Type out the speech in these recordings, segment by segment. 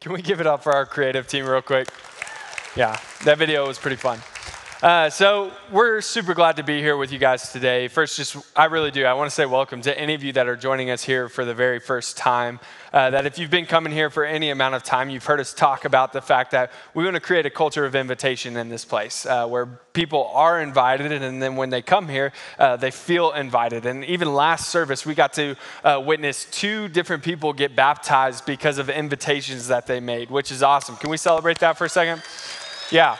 Can we give it up for our creative team real quick? Yeah, that video was pretty fun. Uh, so we're super glad to be here with you guys today. First, just I really do. I want to say welcome to any of you that are joining us here for the very first time. Uh, that if you've been coming here for any amount of time, you've heard us talk about the fact that we want to create a culture of invitation in this place, uh, where people are invited, and then when they come here, uh, they feel invited. And even last service, we got to uh, witness two different people get baptized because of invitations that they made, which is awesome. Can we celebrate that for a second? Yeah.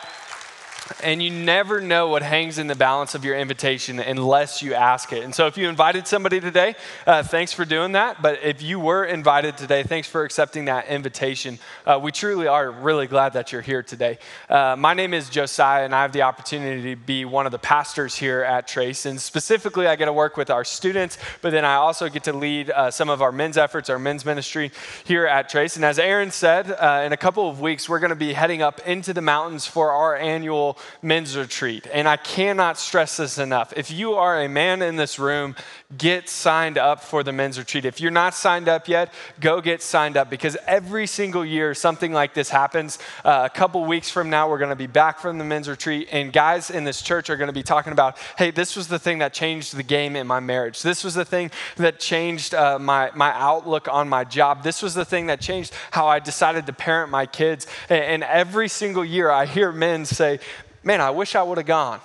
And you never know what hangs in the balance of your invitation unless you ask it. And so, if you invited somebody today, uh, thanks for doing that. But if you were invited today, thanks for accepting that invitation. Uh, we truly are really glad that you're here today. Uh, my name is Josiah, and I have the opportunity to be one of the pastors here at Trace. And specifically, I get to work with our students, but then I also get to lead uh, some of our men's efforts, our men's ministry here at Trace. And as Aaron said, uh, in a couple of weeks, we're going to be heading up into the mountains for our annual men's retreat. And I cannot stress this enough. If you are a man in this room, get signed up for the men's retreat. If you're not signed up yet, go get signed up because every single year something like this happens. Uh, a couple weeks from now, we're going to be back from the men's retreat, and guys in this church are going to be talking about hey, this was the thing that changed the game in my marriage. This was the thing that changed uh, my, my outlook on my job. This was the thing that changed how I decided to parent my kids. And, and every single year, I hear men say, man, I wish I would have gone.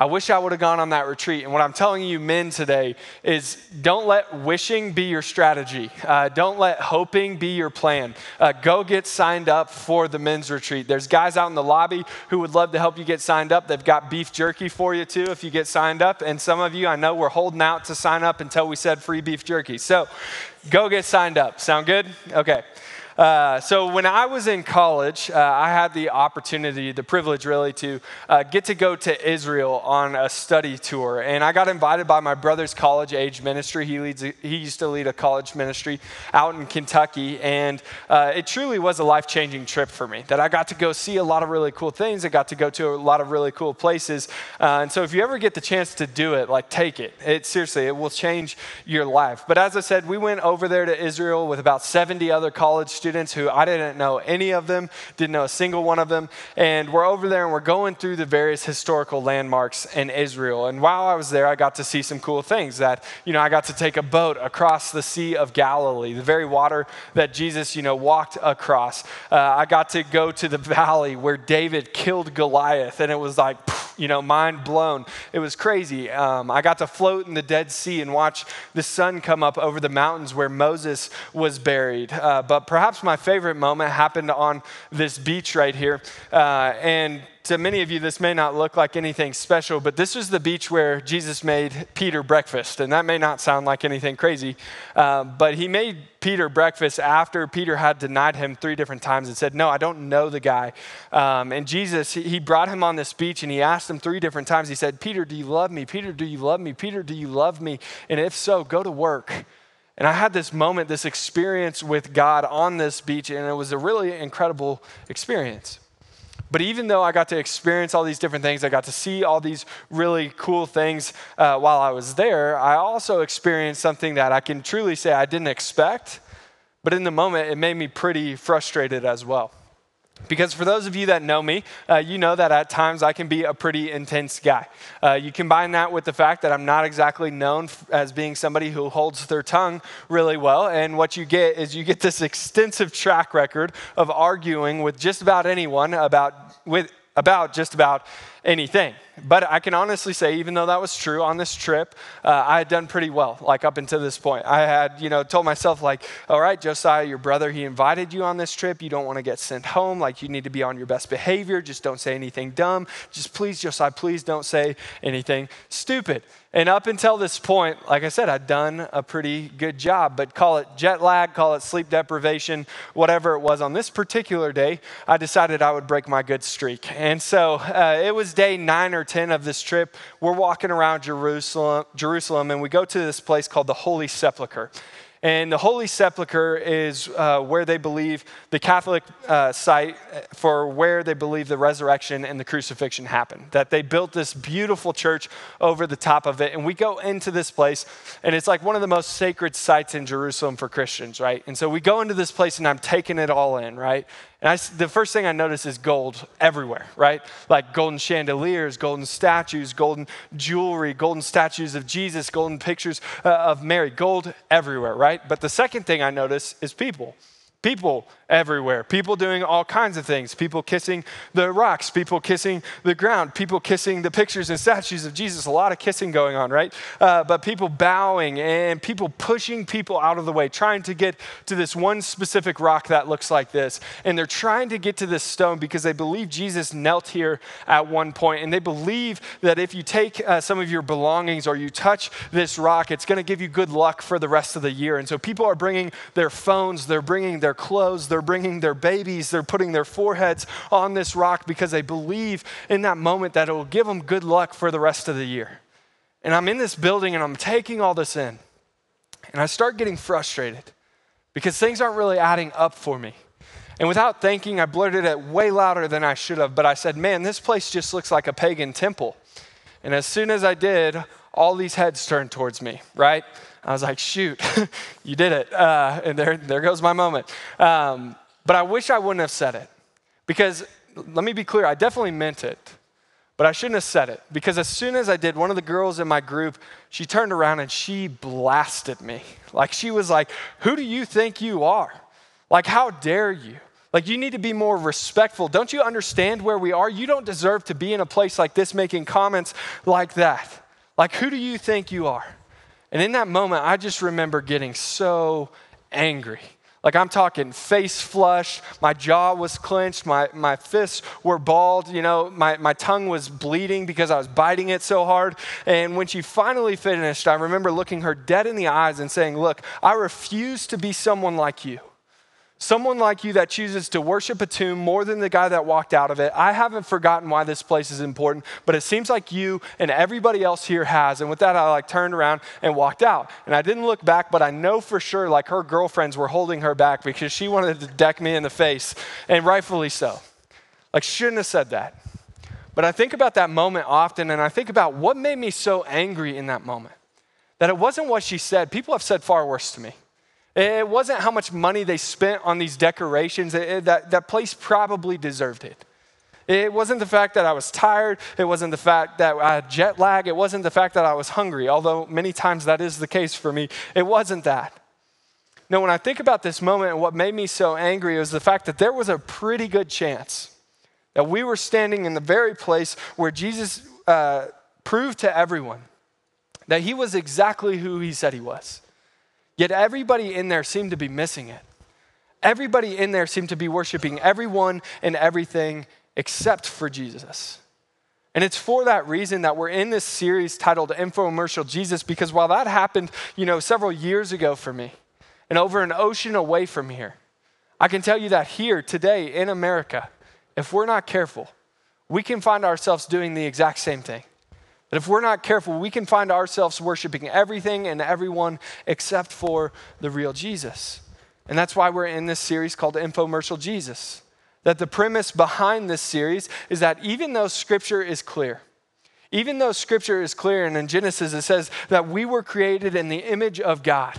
I wish I would have gone on that retreat. And what I'm telling you, men, today is don't let wishing be your strategy. Uh, don't let hoping be your plan. Uh, go get signed up for the men's retreat. There's guys out in the lobby who would love to help you get signed up. They've got beef jerky for you, too, if you get signed up. And some of you, I know, we're holding out to sign up until we said free beef jerky. So go get signed up. Sound good? Okay. Uh, so when I was in college, uh, I had the opportunity, the privilege really, to uh, get to go to Israel on a study tour. And I got invited by my brother's college age ministry. He, leads he used to lead a college ministry out in Kentucky. And uh, it truly was a life changing trip for me that I got to go see a lot of really cool things. I got to go to a lot of really cool places. Uh, and so if you ever get the chance to do it, like take it. It seriously, it will change your life. But as I said, we went over there to Israel with about 70 other college students students who I didn't know any of them, didn't know a single one of them. And we're over there and we're going through the various historical landmarks in Israel. And while I was there, I got to see some cool things that, you know, I got to take a boat across the Sea of Galilee, the very water that Jesus, you know, walked across. Uh, I got to go to the valley where David killed Goliath, and it was like, you know, mind blown. It was crazy. Um, I got to float in the Dead Sea and watch the sun come up over the mountains where Moses was buried. Uh, but perhaps my favorite moment happened on this beach right here. Uh, and to many of you, this may not look like anything special, but this was the beach where Jesus made Peter breakfast. And that may not sound like anything crazy, uh, but he made Peter breakfast after Peter had denied him three different times and said, No, I don't know the guy. Um, and Jesus, he brought him on this beach and he asked him three different times. He said, Peter, do you love me? Peter, do you love me? Peter, do you love me? And if so, go to work. And I had this moment, this experience with God on this beach, and it was a really incredible experience. But even though I got to experience all these different things, I got to see all these really cool things uh, while I was there, I also experienced something that I can truly say I didn't expect, but in the moment, it made me pretty frustrated as well. Because for those of you that know me, uh, you know that at times I can be a pretty intense guy. Uh, you combine that with the fact that I'm not exactly known f- as being somebody who holds their tongue really well. And what you get is you get this extensive track record of arguing with just about anyone about, with, about just about anything. But I can honestly say, even though that was true on this trip, uh, I had done pretty well, like up until this point. I had, you know, told myself, like, all right, Josiah, your brother, he invited you on this trip. You don't want to get sent home. Like, you need to be on your best behavior. Just don't say anything dumb. Just please, Josiah, please don't say anything stupid. And up until this point, like I said, I'd done a pretty good job, but call it jet lag, call it sleep deprivation, whatever it was. On this particular day, I decided I would break my good streak. And so uh, it was day nine or 10 of this trip. We're walking around Jerusalem, Jerusalem, and we go to this place called the Holy Sepulchre. And the Holy Sepulchre is uh, where they believe the Catholic uh, site for where they believe the resurrection and the crucifixion happened. That they built this beautiful church over the top of it. And we go into this place, and it's like one of the most sacred sites in Jerusalem for Christians, right? And so we go into this place, and I'm taking it all in, right? And I, the first thing I notice is gold everywhere, right? Like golden chandeliers, golden statues, golden jewelry, golden statues of Jesus, golden pictures uh, of Mary, gold everywhere, right? But the second thing I notice is people. People everywhere. People doing all kinds of things. People kissing the rocks, people kissing the ground, people kissing the pictures and statues of Jesus. A lot of kissing going on, right? Uh, but people bowing and people pushing people out of the way, trying to get to this one specific rock that looks like this. And they're trying to get to this stone because they believe Jesus knelt here at one point, And they believe that if you take uh, some of your belongings or you touch this rock, it's going to give you good luck for the rest of the year. And so people are bringing their phones, they're bringing their clothes, they're bringing their babies, they're putting their foreheads on this rock because they believe in that moment that it will give them good luck for the rest of the year. And I'm in this building and I'm taking all this in. And I start getting frustrated because things aren't really adding up for me. And without thinking, I blurted it way louder than I should have, but I said, Man, this place just looks like a pagan temple. And as soon as I did, all these heads turned towards me, right? I was like, shoot, you did it. Uh, and there, there goes my moment. Um, but I wish I wouldn't have said it because let me be clear, I definitely meant it. But I shouldn't have said it because as soon as I did, one of the girls in my group, she turned around and she blasted me. Like she was like, Who do you think you are? Like, how dare you? Like, you need to be more respectful. Don't you understand where we are? You don't deserve to be in a place like this making comments like that. Like, who do you think you are? And in that moment, I just remember getting so angry. Like I'm talking face flush, my jaw was clenched, my, my fists were balled, you know, my, my tongue was bleeding because I was biting it so hard. And when she finally finished, I remember looking her dead in the eyes and saying, Look, I refuse to be someone like you. Someone like you that chooses to worship a tomb more than the guy that walked out of it. I haven't forgotten why this place is important, but it seems like you and everybody else here has. And with that, I like turned around and walked out. And I didn't look back, but I know for sure like her girlfriends were holding her back because she wanted to deck me in the face, and rightfully so. Like, she shouldn't have said that. But I think about that moment often, and I think about what made me so angry in that moment. That it wasn't what she said. People have said far worse to me. It wasn't how much money they spent on these decorations. It, it, that, that place probably deserved it. It wasn't the fact that I was tired. It wasn't the fact that I had jet lag. It wasn't the fact that I was hungry, although many times that is the case for me. It wasn't that. No, when I think about this moment and what made me so angry was the fact that there was a pretty good chance that we were standing in the very place where Jesus uh, proved to everyone that he was exactly who he said he was. Yet everybody in there seemed to be missing it. Everybody in there seemed to be worshiping everyone and everything except for Jesus. And it's for that reason that we're in this series titled Infomercial Jesus, because while that happened, you know, several years ago for me, and over an ocean away from here, I can tell you that here today in America, if we're not careful, we can find ourselves doing the exact same thing. That if we're not careful, we can find ourselves worshiping everything and everyone except for the real Jesus. And that's why we're in this series called Infomercial Jesus. That the premise behind this series is that even though Scripture is clear, even though Scripture is clear, and in Genesis it says that we were created in the image of God,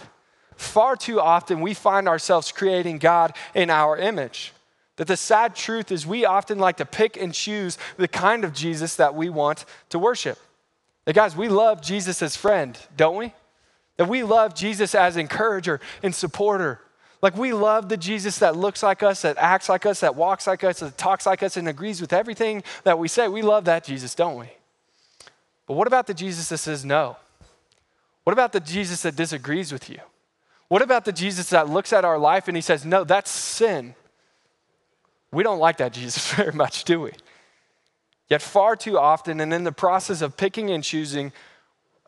far too often we find ourselves creating God in our image. That the sad truth is we often like to pick and choose the kind of Jesus that we want to worship. That, guys, we love Jesus as friend, don't we? That we love Jesus as encourager and supporter. Like we love the Jesus that looks like us, that acts like us, that walks like us, that talks like us, and agrees with everything that we say. We love that Jesus, don't we? But what about the Jesus that says no? What about the Jesus that disagrees with you? What about the Jesus that looks at our life and he says, no, that's sin? We don't like that Jesus very much, do we? Yet, far too often, and in the process of picking and choosing,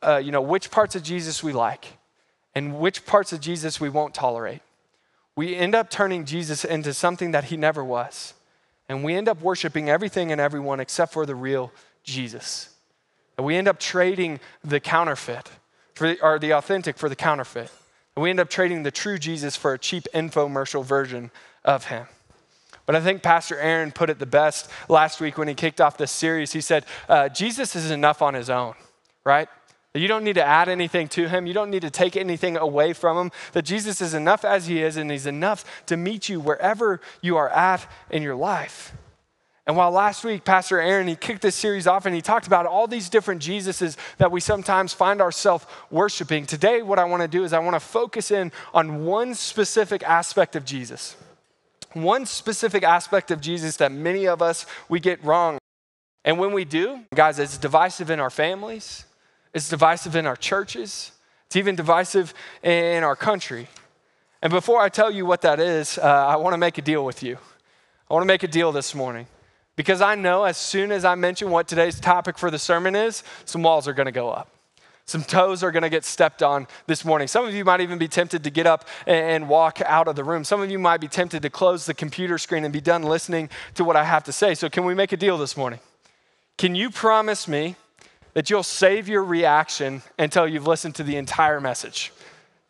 uh, you know, which parts of Jesus we like and which parts of Jesus we won't tolerate, we end up turning Jesus into something that he never was. And we end up worshiping everything and everyone except for the real Jesus. And we end up trading the counterfeit for, or the authentic for the counterfeit. And And we end up trading the true Jesus for a cheap infomercial version of him. But I think Pastor Aaron put it the best last week when he kicked off this series. He said, uh, Jesus is enough on his own, right? You don't need to add anything to him. You don't need to take anything away from him. That Jesus is enough as he is, and he's enough to meet you wherever you are at in your life. And while last week, Pastor Aaron, he kicked this series off and he talked about all these different Jesuses that we sometimes find ourselves worshiping, today, what I want to do is I want to focus in on one specific aspect of Jesus. One specific aspect of Jesus that many of us we get wrong. And when we do, guys, it's divisive in our families, it's divisive in our churches, it's even divisive in our country. And before I tell you what that is, uh, I want to make a deal with you. I want to make a deal this morning. Because I know as soon as I mention what today's topic for the sermon is, some walls are going to go up. Some toes are going to get stepped on this morning. Some of you might even be tempted to get up and walk out of the room. Some of you might be tempted to close the computer screen and be done listening to what I have to say. So, can we make a deal this morning? Can you promise me that you'll save your reaction until you've listened to the entire message?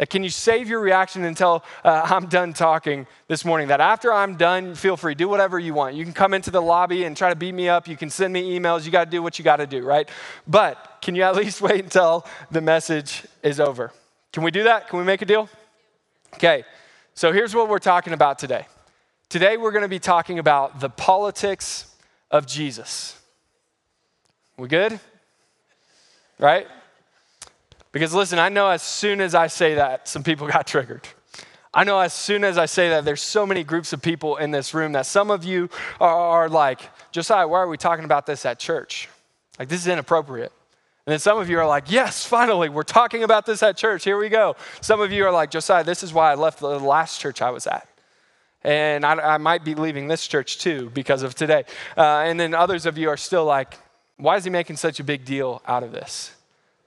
That can you save your reaction until uh, I'm done talking this morning? That after I'm done, feel free, do whatever you want. You can come into the lobby and try to beat me up. You can send me emails. You got to do what you got to do, right? But can you at least wait until the message is over? Can we do that? Can we make a deal? Okay, so here's what we're talking about today. Today, we're going to be talking about the politics of Jesus. We good? Right? Because listen, I know as soon as I say that, some people got triggered. I know as soon as I say that, there's so many groups of people in this room that some of you are, are like, Josiah, why are we talking about this at church? Like, this is inappropriate. And then some of you are like, yes, finally, we're talking about this at church. Here we go. Some of you are like, Josiah, this is why I left the last church I was at. And I, I might be leaving this church too because of today. Uh, and then others of you are still like, why is he making such a big deal out of this?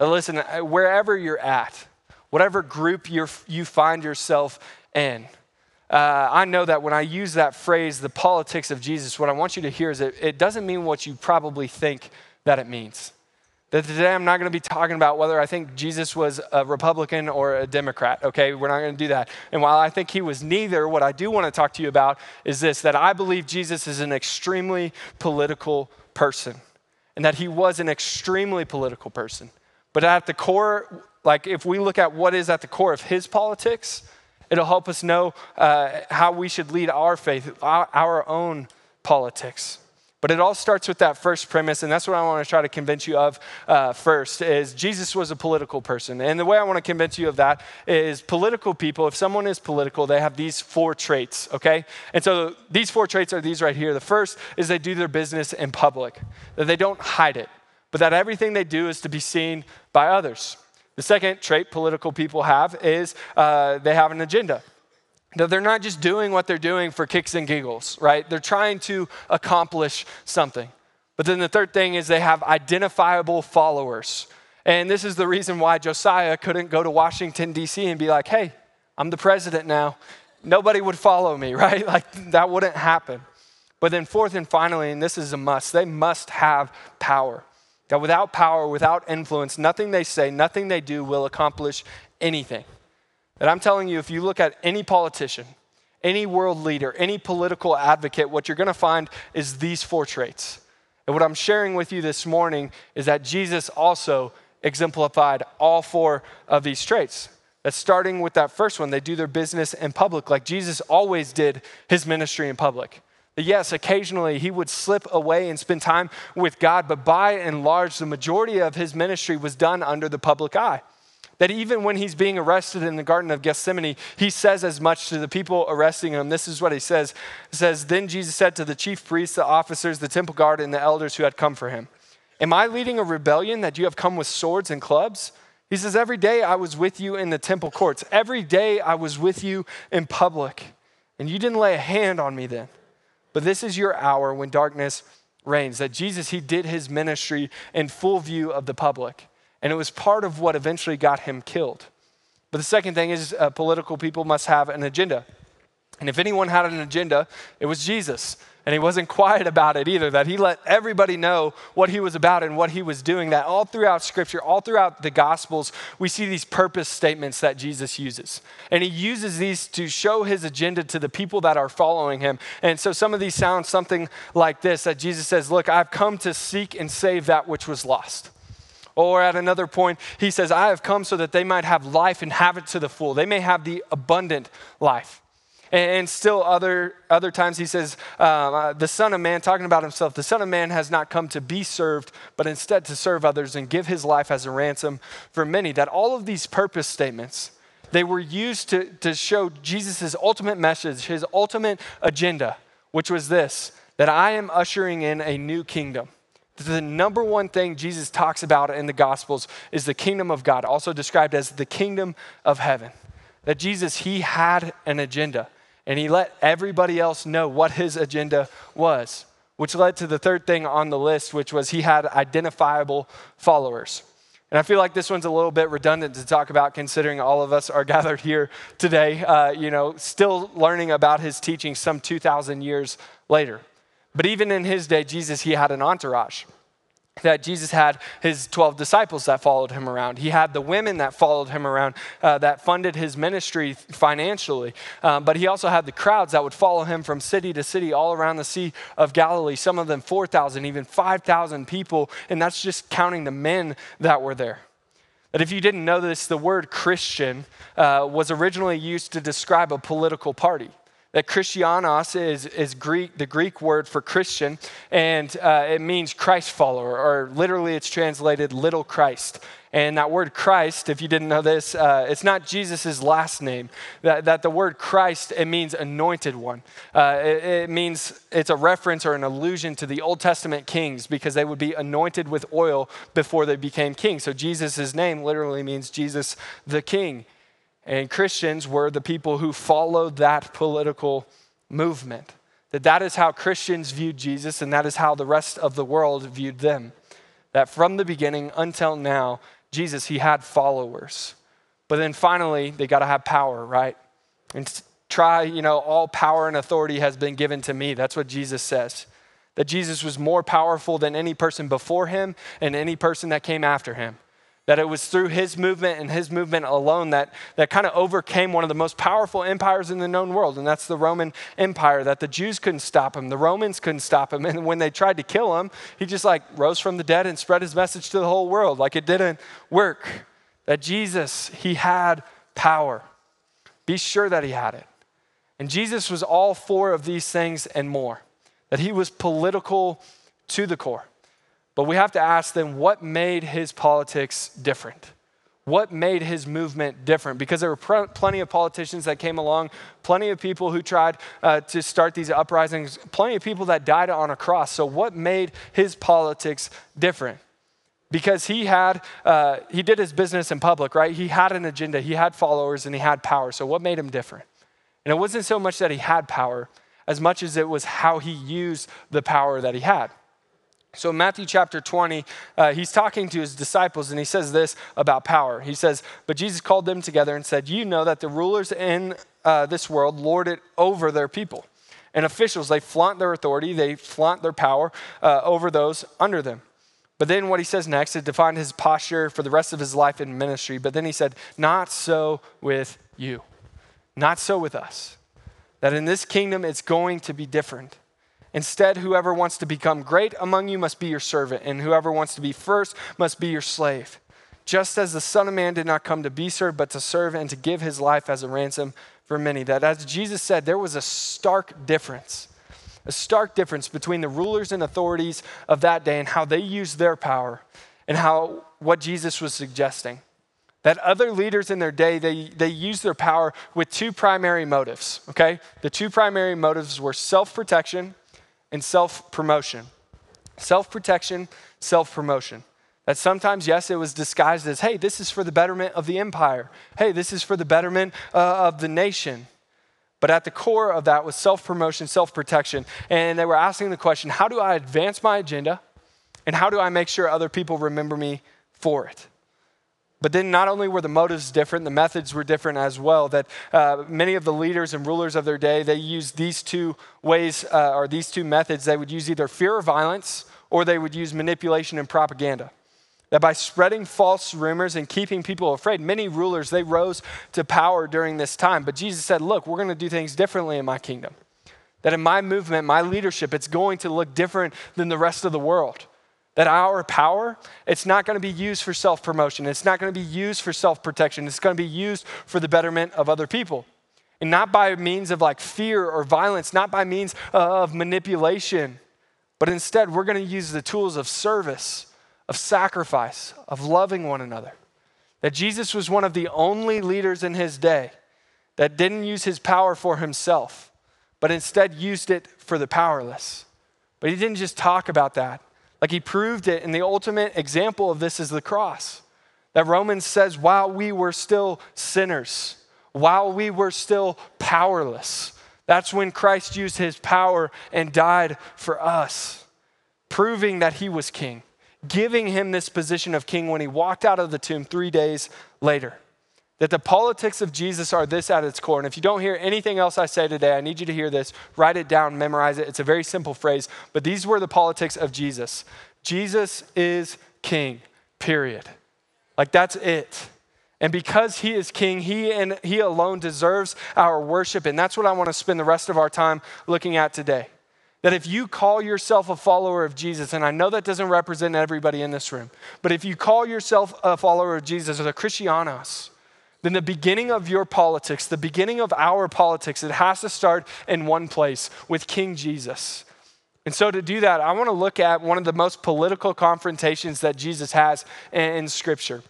Listen, wherever you're at, whatever group you you find yourself in, uh, I know that when I use that phrase, the politics of Jesus, what I want you to hear is that it doesn't mean what you probably think that it means. That today I'm not going to be talking about whether I think Jesus was a Republican or a Democrat, okay? We're not going to do that. And while I think he was neither, what I do want to talk to you about is this that I believe Jesus is an extremely political person and that he was an extremely political person. But at the core, like if we look at what is at the core of his politics, it'll help us know uh, how we should lead our faith, our, our own politics. But it all starts with that first premise, and that's what I want to try to convince you of uh, first, is Jesus was a political person. And the way I want to convince you of that is political people, if someone is political, they have these four traits, okay? And so these four traits are these right here. The first is they do their business in public, that they don't hide it but that everything they do is to be seen by others. The second trait political people have is uh, they have an agenda. That they're not just doing what they're doing for kicks and giggles, right? They're trying to accomplish something. But then the third thing is they have identifiable followers. And this is the reason why Josiah couldn't go to Washington, D.C. and be like, hey, I'm the president now. Nobody would follow me, right? Like that wouldn't happen. But then, fourth and finally, and this is a must, they must have power. That without power, without influence, nothing they say, nothing they do will accomplish anything. That I'm telling you, if you look at any politician, any world leader, any political advocate, what you're going to find is these four traits. And what I'm sharing with you this morning is that Jesus also exemplified all four of these traits. That starting with that first one, they do their business in public, like Jesus always did his ministry in public. Yes, occasionally he would slip away and spend time with God, but by and large, the majority of his ministry was done under the public eye. That even when he's being arrested in the Garden of Gethsemane, he says as much to the people arresting him. This is what he says. He says, Then Jesus said to the chief priests, the officers, the temple guard, and the elders who had come for him, Am I leading a rebellion that you have come with swords and clubs? He says, Every day I was with you in the temple courts. Every day I was with you in public. And you didn't lay a hand on me then. But this is your hour when darkness reigns. That Jesus, he did his ministry in full view of the public. And it was part of what eventually got him killed. But the second thing is uh, political people must have an agenda. And if anyone had an agenda, it was Jesus. And he wasn't quiet about it either, that he let everybody know what he was about and what he was doing. That all throughout Scripture, all throughout the Gospels, we see these purpose statements that Jesus uses. And he uses these to show his agenda to the people that are following him. And so some of these sound something like this that Jesus says, Look, I've come to seek and save that which was lost. Or at another point, he says, I have come so that they might have life and have it to the full. They may have the abundant life. And still, other, other times, he says, um, uh, The Son of Man, talking about himself, the Son of Man has not come to be served, but instead to serve others and give his life as a ransom for many. That all of these purpose statements, they were used to, to show Jesus' ultimate message, his ultimate agenda, which was this that I am ushering in a new kingdom. The number one thing Jesus talks about in the Gospels is the kingdom of God, also described as the kingdom of heaven. That Jesus, he had an agenda and he let everybody else know what his agenda was, which led to the third thing on the list, which was he had identifiable followers. And I feel like this one's a little bit redundant to talk about, considering all of us are gathered here today, uh, you know, still learning about his teaching some 2,000 years later. But even in his day, Jesus, he had an entourage that Jesus had his 12 disciples that followed him around. He had the women that followed him around uh, that funded his ministry financially. Um, but he also had the crowds that would follow him from city to city all around the Sea of Galilee, some of them 4,000, even 5,000 people. And that's just counting the men that were there. But if you didn't know this, the word Christian uh, was originally used to describe a political party that Christianos is, is Greek, the Greek word for Christian, and uh, it means Christ follower, or literally it's translated little Christ. And that word Christ, if you didn't know this, uh, it's not Jesus' last name. That, that the word Christ, it means anointed one. Uh, it, it means it's a reference or an allusion to the Old Testament kings because they would be anointed with oil before they became kings. So Jesus' name literally means Jesus the King. And Christians were the people who followed that political movement. That that is how Christians viewed Jesus and that is how the rest of the world viewed them. That from the beginning until now, Jesus, he had followers. But then finally, they got to have power, right? And try, you know, all power and authority has been given to me. That's what Jesus says. That Jesus was more powerful than any person before him and any person that came after him. That it was through his movement and his movement alone that, that kind of overcame one of the most powerful empires in the known world, and that's the Roman Empire. That the Jews couldn't stop him, the Romans couldn't stop him. And when they tried to kill him, he just like rose from the dead and spread his message to the whole world. Like it didn't work. That Jesus, he had power. Be sure that he had it. And Jesus was all four of these things and more. That he was political to the core. But we have to ask then what made his politics different? What made his movement different? Because there were pr- plenty of politicians that came along, plenty of people who tried uh, to start these uprisings, plenty of people that died on a cross. So, what made his politics different? Because he had, uh, he did his business in public, right? He had an agenda, he had followers, and he had power. So, what made him different? And it wasn't so much that he had power as much as it was how he used the power that he had. So, Matthew chapter 20, uh, he's talking to his disciples and he says this about power. He says, But Jesus called them together and said, You know that the rulers in uh, this world lord it over their people. And officials, they flaunt their authority, they flaunt their power uh, over those under them. But then what he says next, it defined his posture for the rest of his life in ministry. But then he said, Not so with you, not so with us. That in this kingdom, it's going to be different. Instead, whoever wants to become great among you must be your servant, and whoever wants to be first must be your slave. Just as the Son of Man did not come to be served, but to serve and to give his life as a ransom for many. That, as Jesus said, there was a stark difference, a stark difference between the rulers and authorities of that day and how they used their power and how what Jesus was suggesting. That other leaders in their day, they, they used their power with two primary motives, okay? The two primary motives were self protection and self promotion. Self protection, self promotion. That sometimes, yes, it was disguised as, hey, this is for the betterment of the empire. Hey, this is for the betterment uh, of the nation. But at the core of that was self promotion, self protection. And they were asking the question how do I advance my agenda? And how do I make sure other people remember me for it? But then, not only were the motives different, the methods were different as well. That uh, many of the leaders and rulers of their day, they used these two ways uh, or these two methods. They would use either fear or violence, or they would use manipulation and propaganda. That by spreading false rumors and keeping people afraid, many rulers they rose to power during this time. But Jesus said, "Look, we're going to do things differently in my kingdom. That in my movement, my leadership, it's going to look different than the rest of the world." That our power, it's not going to be used for self promotion. It's not going to be used for self protection. It's going to be used for the betterment of other people. And not by means of like fear or violence, not by means of manipulation, but instead we're going to use the tools of service, of sacrifice, of loving one another. That Jesus was one of the only leaders in his day that didn't use his power for himself, but instead used it for the powerless. But he didn't just talk about that. Like he proved it, and the ultimate example of this is the cross. That Romans says, while we were still sinners, while we were still powerless, that's when Christ used his power and died for us, proving that he was king, giving him this position of king when he walked out of the tomb three days later that the politics of Jesus are this at its core. And if you don't hear anything else I say today, I need you to hear this. Write it down, memorize it. It's a very simple phrase, but these were the politics of Jesus. Jesus is king, period. Like that's it. And because he is king, he and he alone deserves our worship. And that's what I want to spend the rest of our time looking at today. That if you call yourself a follower of Jesus, and I know that doesn't represent everybody in this room, but if you call yourself a follower of Jesus or the Christianos, then the beginning of your politics, the beginning of our politics, it has to start in one place with King Jesus. And so, to do that, I want to look at one of the most political confrontations that Jesus has in, Scripture.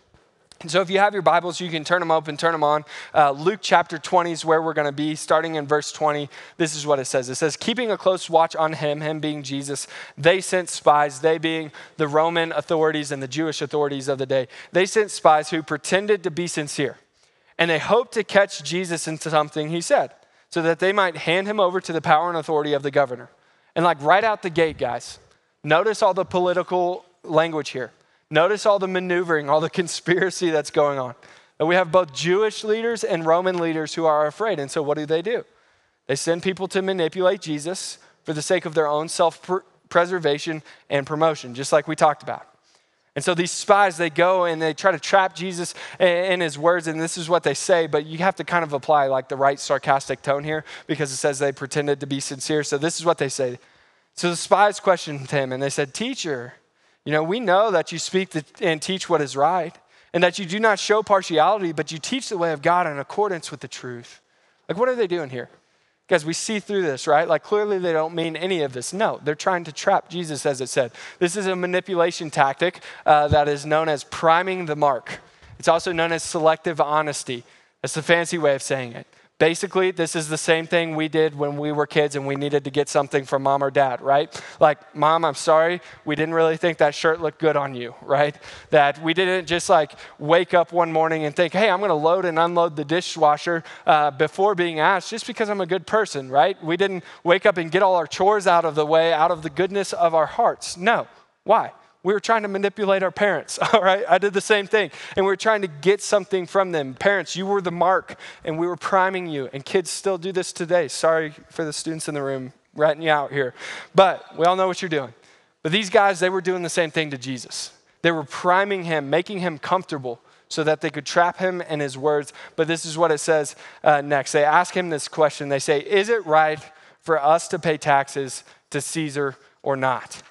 And so, if you have your Bibles, you can turn them open, turn them on. Uh, Luke chapter 20 is where we're going to be, starting in verse 20. This is what it says It says, Keeping a close watch on him, him being Jesus, they sent spies, they being the Roman authorities and the Jewish authorities of the day. They sent spies who pretended to be sincere and they hoped to catch Jesus into something he said so that they might hand him over to the power and authority of the governor. And like right out the gate, guys, notice all the political language here. Notice all the maneuvering, all the conspiracy that's going on. And we have both Jewish leaders and Roman leaders who are afraid. And so what do they do? They send people to manipulate Jesus for the sake of their own self preservation and promotion, just like we talked about. And so these spies, they go and they try to trap Jesus in his words, and this is what they say, but you have to kind of apply like the right sarcastic tone here because it says they pretended to be sincere. So this is what they say. So the spies questioned him and they said, Teacher, you know, we know that you speak and teach what is right, and that you do not show partiality, but you teach the way of God in accordance with the truth. Like, what are they doing here? Guys, we see through this, right? Like clearly they don't mean any of this. No, they're trying to trap Jesus, as it said. This is a manipulation tactic uh, that is known as priming the mark. It's also known as selective honesty. That's the fancy way of saying it. Basically, this is the same thing we did when we were kids and we needed to get something from mom or dad, right? Like, mom, I'm sorry, we didn't really think that shirt looked good on you, right? That we didn't just like wake up one morning and think, hey, I'm gonna load and unload the dishwasher uh, before being asked just because I'm a good person, right? We didn't wake up and get all our chores out of the way out of the goodness of our hearts. No. Why? We were trying to manipulate our parents, all right? I did the same thing. And we were trying to get something from them. Parents, you were the mark, and we were priming you. And kids still do this today. Sorry for the students in the room ratting you out here. But we all know what you're doing. But these guys, they were doing the same thing to Jesus. They were priming him, making him comfortable so that they could trap him in his words. But this is what it says uh, next. They ask him this question. They say, Is it right for us to pay taxes to Caesar or not?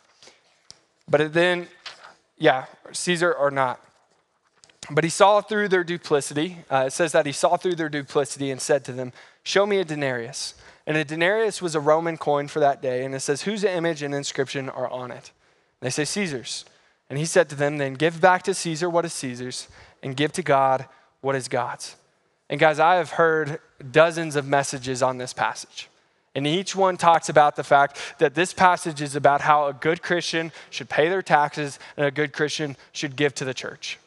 But then, yeah, Caesar or not. But he saw through their duplicity. Uh, it says that he saw through their duplicity and said to them, Show me a denarius. And a denarius was a Roman coin for that day. And it says, Whose image and inscription are on it? And they say, Caesar's. And he said to them, Then give back to Caesar what is Caesar's, and give to God what is God's. And guys, I have heard dozens of messages on this passage. And each one talks about the fact that this passage is about how a good Christian should pay their taxes and a good Christian should give to the church.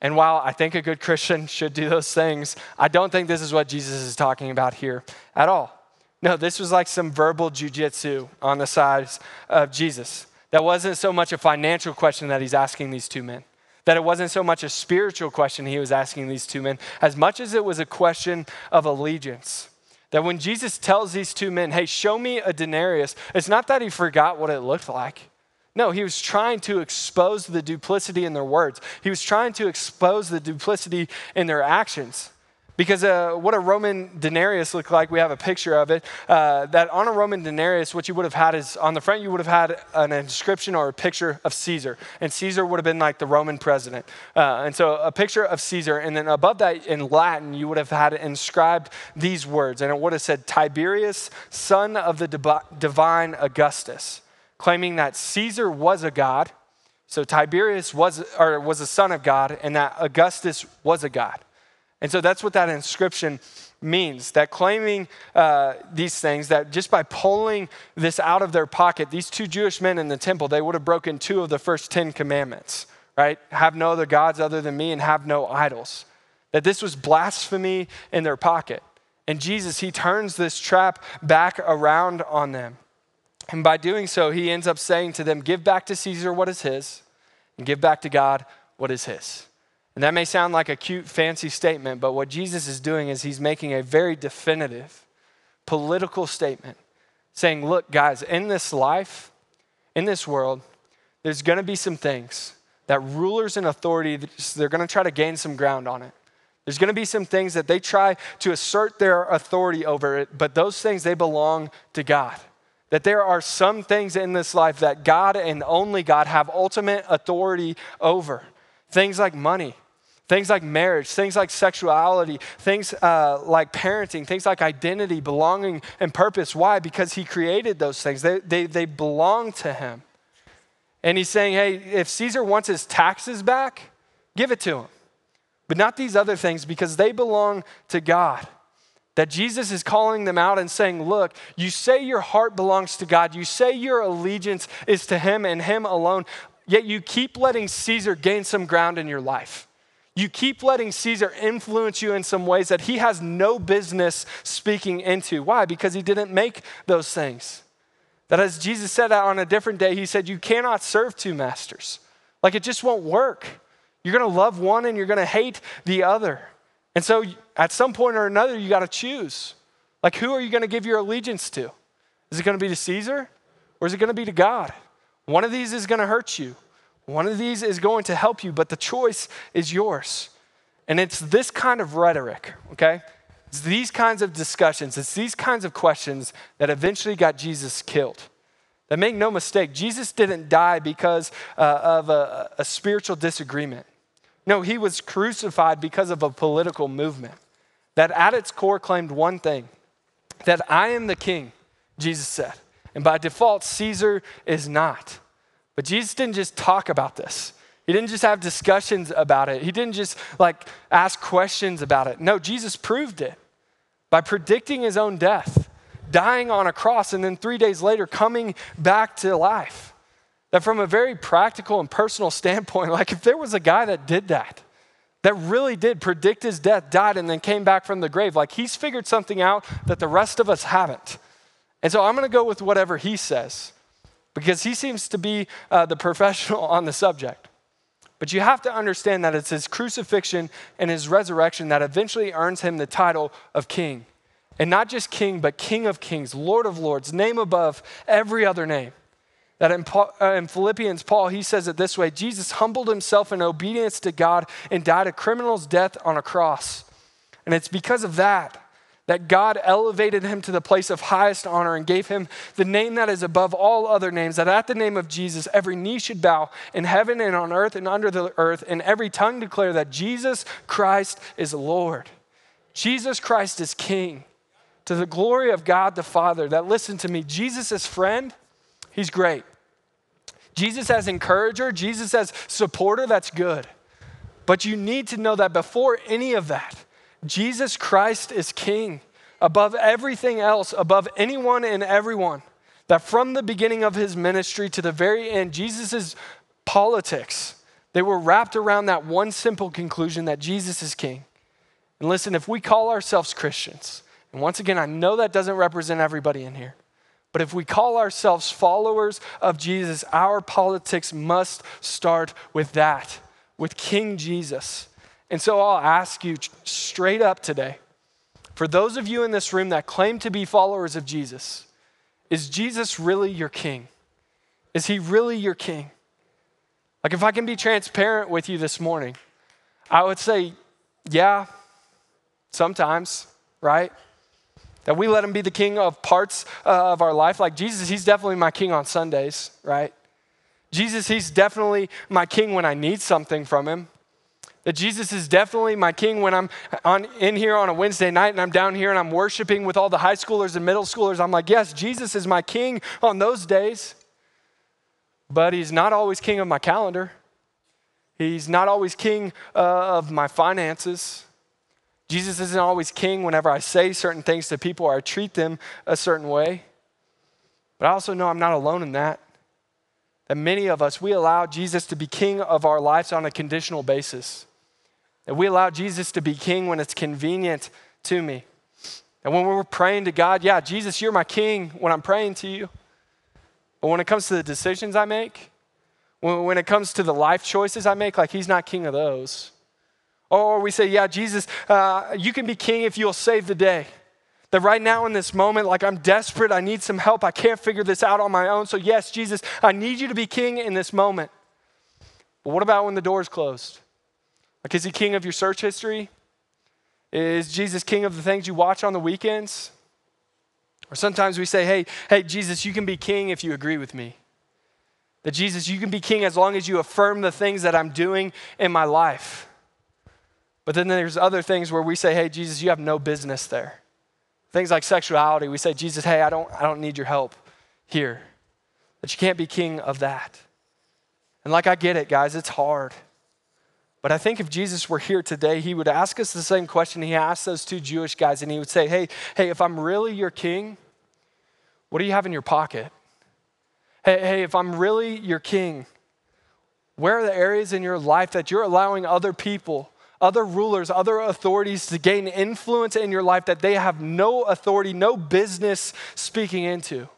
And while I think a good Christian should do those things, I don't think this is what Jesus is talking about here at all. No, this was like some verbal jujitsu on the sides of Jesus. That wasn't so much a financial question that he's asking these two men. That it wasn't so much a spiritual question he was asking these two men, as much as it was a question of allegiance. That when Jesus tells these two men, hey, show me a denarius, it's not that he forgot what it looked like. No, he was trying to expose the duplicity in their words. He was trying to expose the duplicity in their actions. Because uh, what a Roman denarius looked like, we have a picture of it. Uh, that on a Roman denarius, what you would have had is on the front, you would have had an inscription or a picture of Caesar. And Caesar would have been like the Roman president. Uh, and so a picture of Caesar. And then above that in Latin, you would have had inscribed these words. And it would have said, Tiberius, son of the divine Augustus, claiming that Caesar was a god. So Tiberius was, or was a son of God, and that Augustus was a god. And so that's what that inscription means that claiming uh, these things, that just by pulling this out of their pocket, these two Jewish men in the temple, they would have broken two of the first 10 commandments, right? Have no other gods other than me and have no idols. That this was blasphemy in their pocket. And Jesus, he turns this trap back around on them. And by doing so, he ends up saying to them, Give back to Caesar what is his, and give back to God what is his. And that may sound like a cute, fancy statement, but what Jesus is doing is he's making a very definitive political statement saying, look, guys, in this life, in this world, there's going to be some things that rulers and authority, they're going to try to gain some ground on it. There's going to be some things that they try to assert their authority over it, but those things, they belong to God. That there are some things in this life that God and only God have ultimate authority over. Things like money, Things like marriage, things like sexuality, things uh, like parenting, things like identity, belonging, and purpose. Why? Because He created those things, they, they, they belong to Him. And He's saying, hey, if Caesar wants his taxes back, give it to him. But not these other things because they belong to God. That Jesus is calling them out and saying, Look, you say your heart belongs to God. You say your allegiance is to Him and Him alone, yet you keep letting Caesar gain some ground in your life. You keep letting Caesar influence you in some ways that he has no business speaking into. Why? Because he didn't make those things. That as Jesus said on a different day, he said, You cannot serve two masters. Like it just won't work. You're going to love one and you're going to hate the other. And so at some point or another, you got to choose. Like, who are you going to give your allegiance to? Is it going to be to Caesar or is it going to be to God? One of these is going to hurt you. One of these is going to help you, but the choice is yours. And it's this kind of rhetoric, okay? It's these kinds of discussions, it's these kinds of questions that eventually got Jesus killed. That make no mistake, Jesus didn't die because uh, of a, a spiritual disagreement. No, he was crucified because of a political movement that at its core claimed one thing that I am the king, Jesus said. And by default, Caesar is not. But Jesus didn't just talk about this. He didn't just have discussions about it. He didn't just like ask questions about it. No, Jesus proved it by predicting his own death, dying on a cross, and then three days later coming back to life. That from a very practical and personal standpoint, like if there was a guy that did that, that really did predict his death, died, and then came back from the grave, like he's figured something out that the rest of us haven't. And so I'm going to go with whatever he says because he seems to be uh, the professional on the subject. But you have to understand that it's his crucifixion and his resurrection that eventually earns him the title of king. And not just king, but king of kings, lord of lords, name above every other name. That in, Paul, uh, in Philippians, Paul, he says it this way Jesus humbled himself in obedience to God and died a criminal's death on a cross. And it's because of that that God elevated him to the place of highest honor and gave him the name that is above all other names, that at the name of Jesus, every knee should bow in heaven and on earth and under the earth, and every tongue declare that Jesus Christ is Lord. Jesus Christ is King. To the glory of God the Father, that listen to me, Jesus is friend, he's great. Jesus as encourager, Jesus as supporter, that's good. But you need to know that before any of that, Jesus Christ is king above everything else, above anyone and everyone. That from the beginning of his ministry to the very end, Jesus' politics, they were wrapped around that one simple conclusion that Jesus is king. And listen, if we call ourselves Christians, and once again, I know that doesn't represent everybody in here, but if we call ourselves followers of Jesus, our politics must start with that with King Jesus. And so I'll ask you straight up today for those of you in this room that claim to be followers of Jesus, is Jesus really your king? Is he really your king? Like, if I can be transparent with you this morning, I would say, yeah, sometimes, right? That we let him be the king of parts uh, of our life. Like Jesus, he's definitely my king on Sundays, right? Jesus, he's definitely my king when I need something from him. That Jesus is definitely my king when I'm on, in here on a Wednesday night and I'm down here and I'm worshiping with all the high schoolers and middle schoolers. I'm like, yes, Jesus is my king on those days. But he's not always king of my calendar. He's not always king uh, of my finances. Jesus isn't always king whenever I say certain things to people or I treat them a certain way. But I also know I'm not alone in that. That many of us, we allow Jesus to be king of our lives on a conditional basis. That we allow Jesus to be king when it's convenient to me. And when we're praying to God, yeah, Jesus, you're my king when I'm praying to you. But when it comes to the decisions I make, when it comes to the life choices I make, like he's not king of those. Or we say, yeah, Jesus, uh, you can be king if you'll save the day. That right now in this moment, like I'm desperate, I need some help, I can't figure this out on my own. So, yes, Jesus, I need you to be king in this moment. But what about when the door's closed? Like, is he king of your search history? Is Jesus king of the things you watch on the weekends? Or sometimes we say, hey, hey, Jesus, you can be king if you agree with me. That Jesus, you can be king as long as you affirm the things that I'm doing in my life. But then there's other things where we say, hey, Jesus, you have no business there. Things like sexuality, we say, Jesus, hey, I don't, I don't need your help here. That you can't be king of that. And like I get it, guys, it's hard. But I think if Jesus were here today, he would ask us the same question he asked those two Jewish guys, and he would say, Hey, hey, if I'm really your king, what do you have in your pocket? Hey, hey, if I'm really your king, where are the areas in your life that you're allowing other people, other rulers, other authorities to gain influence in your life that they have no authority, no business speaking into?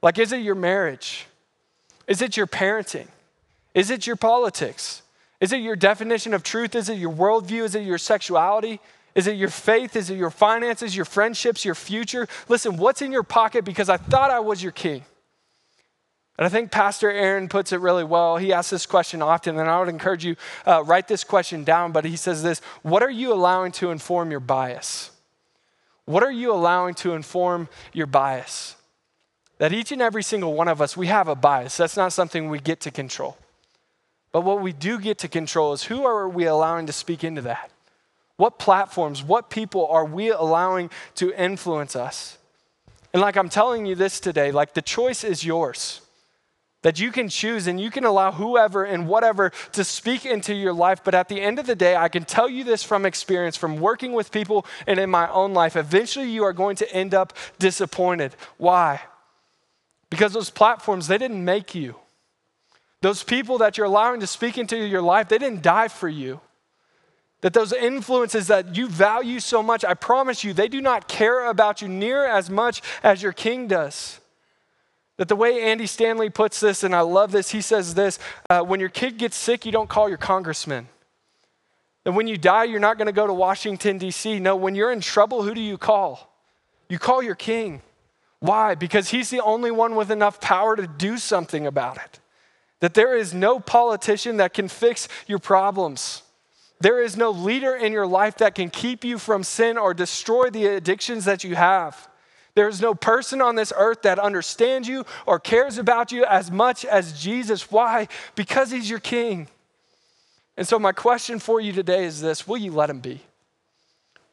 Like, is it your marriage? Is it your parenting? Is it your politics? Is it your definition of truth? Is it your worldview? Is it your sexuality? Is it your faith? Is it your finances, your friendships, your future? Listen, what's in your pocket? Because I thought I was your king. And I think Pastor Aaron puts it really well. He asks this question often, and I would encourage you uh, write this question down. But he says this: What are you allowing to inform your bias? What are you allowing to inform your bias? That each and every single one of us, we have a bias. That's not something we get to control. But what we do get to control is who are we allowing to speak into that? What platforms, what people are we allowing to influence us? And like I'm telling you this today, like the choice is yours. That you can choose and you can allow whoever and whatever to speak into your life. But at the end of the day, I can tell you this from experience, from working with people and in my own life. Eventually, you are going to end up disappointed. Why? Because those platforms, they didn't make you. Those people that you're allowing to speak into your life, they didn't die for you. That those influences that you value so much, I promise you, they do not care about you near as much as your king does. That the way Andy Stanley puts this, and I love this, he says this uh, when your kid gets sick, you don't call your congressman. And when you die, you're not going to go to Washington, D.C. No, when you're in trouble, who do you call? You call your king. Why? Because he's the only one with enough power to do something about it. That there is no politician that can fix your problems. There is no leader in your life that can keep you from sin or destroy the addictions that you have. There is no person on this earth that understands you or cares about you as much as Jesus. Why? Because he's your king. And so, my question for you today is this Will you let him be?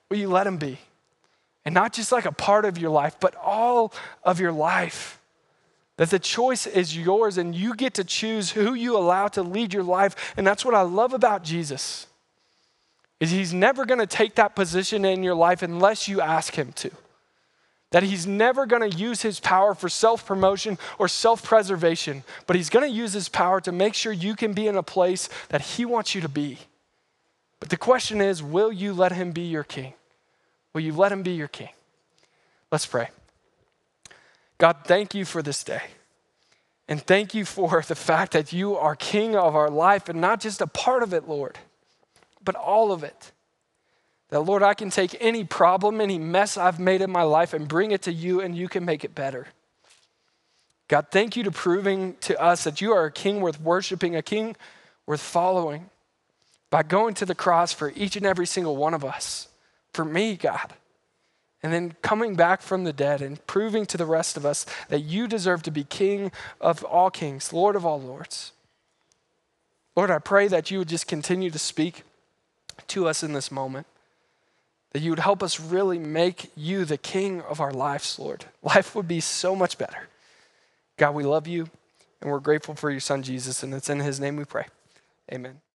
Will you let him be? And not just like a part of your life, but all of your life. That the choice is yours and you get to choose who you allow to lead your life. And that's what I love about Jesus. Is he's never going to take that position in your life unless you ask him to. That he's never going to use his power for self promotion or self preservation, but he's going to use his power to make sure you can be in a place that he wants you to be. But the question is will you let him be your king? Will you let him be your king? Let's pray. God, thank you for this day. And thank you for the fact that you are king of our life and not just a part of it, Lord, but all of it. That, Lord, I can take any problem, any mess I've made in my life and bring it to you and you can make it better. God, thank you to proving to us that you are a king worth worshiping, a king worth following by going to the cross for each and every single one of us. For me, God and then coming back from the dead and proving to the rest of us that you deserve to be King of all kings, Lord of all lords. Lord, I pray that you would just continue to speak to us in this moment, that you would help us really make you the King of our lives, Lord. Life would be so much better. God, we love you and we're grateful for your son, Jesus, and it's in his name we pray. Amen.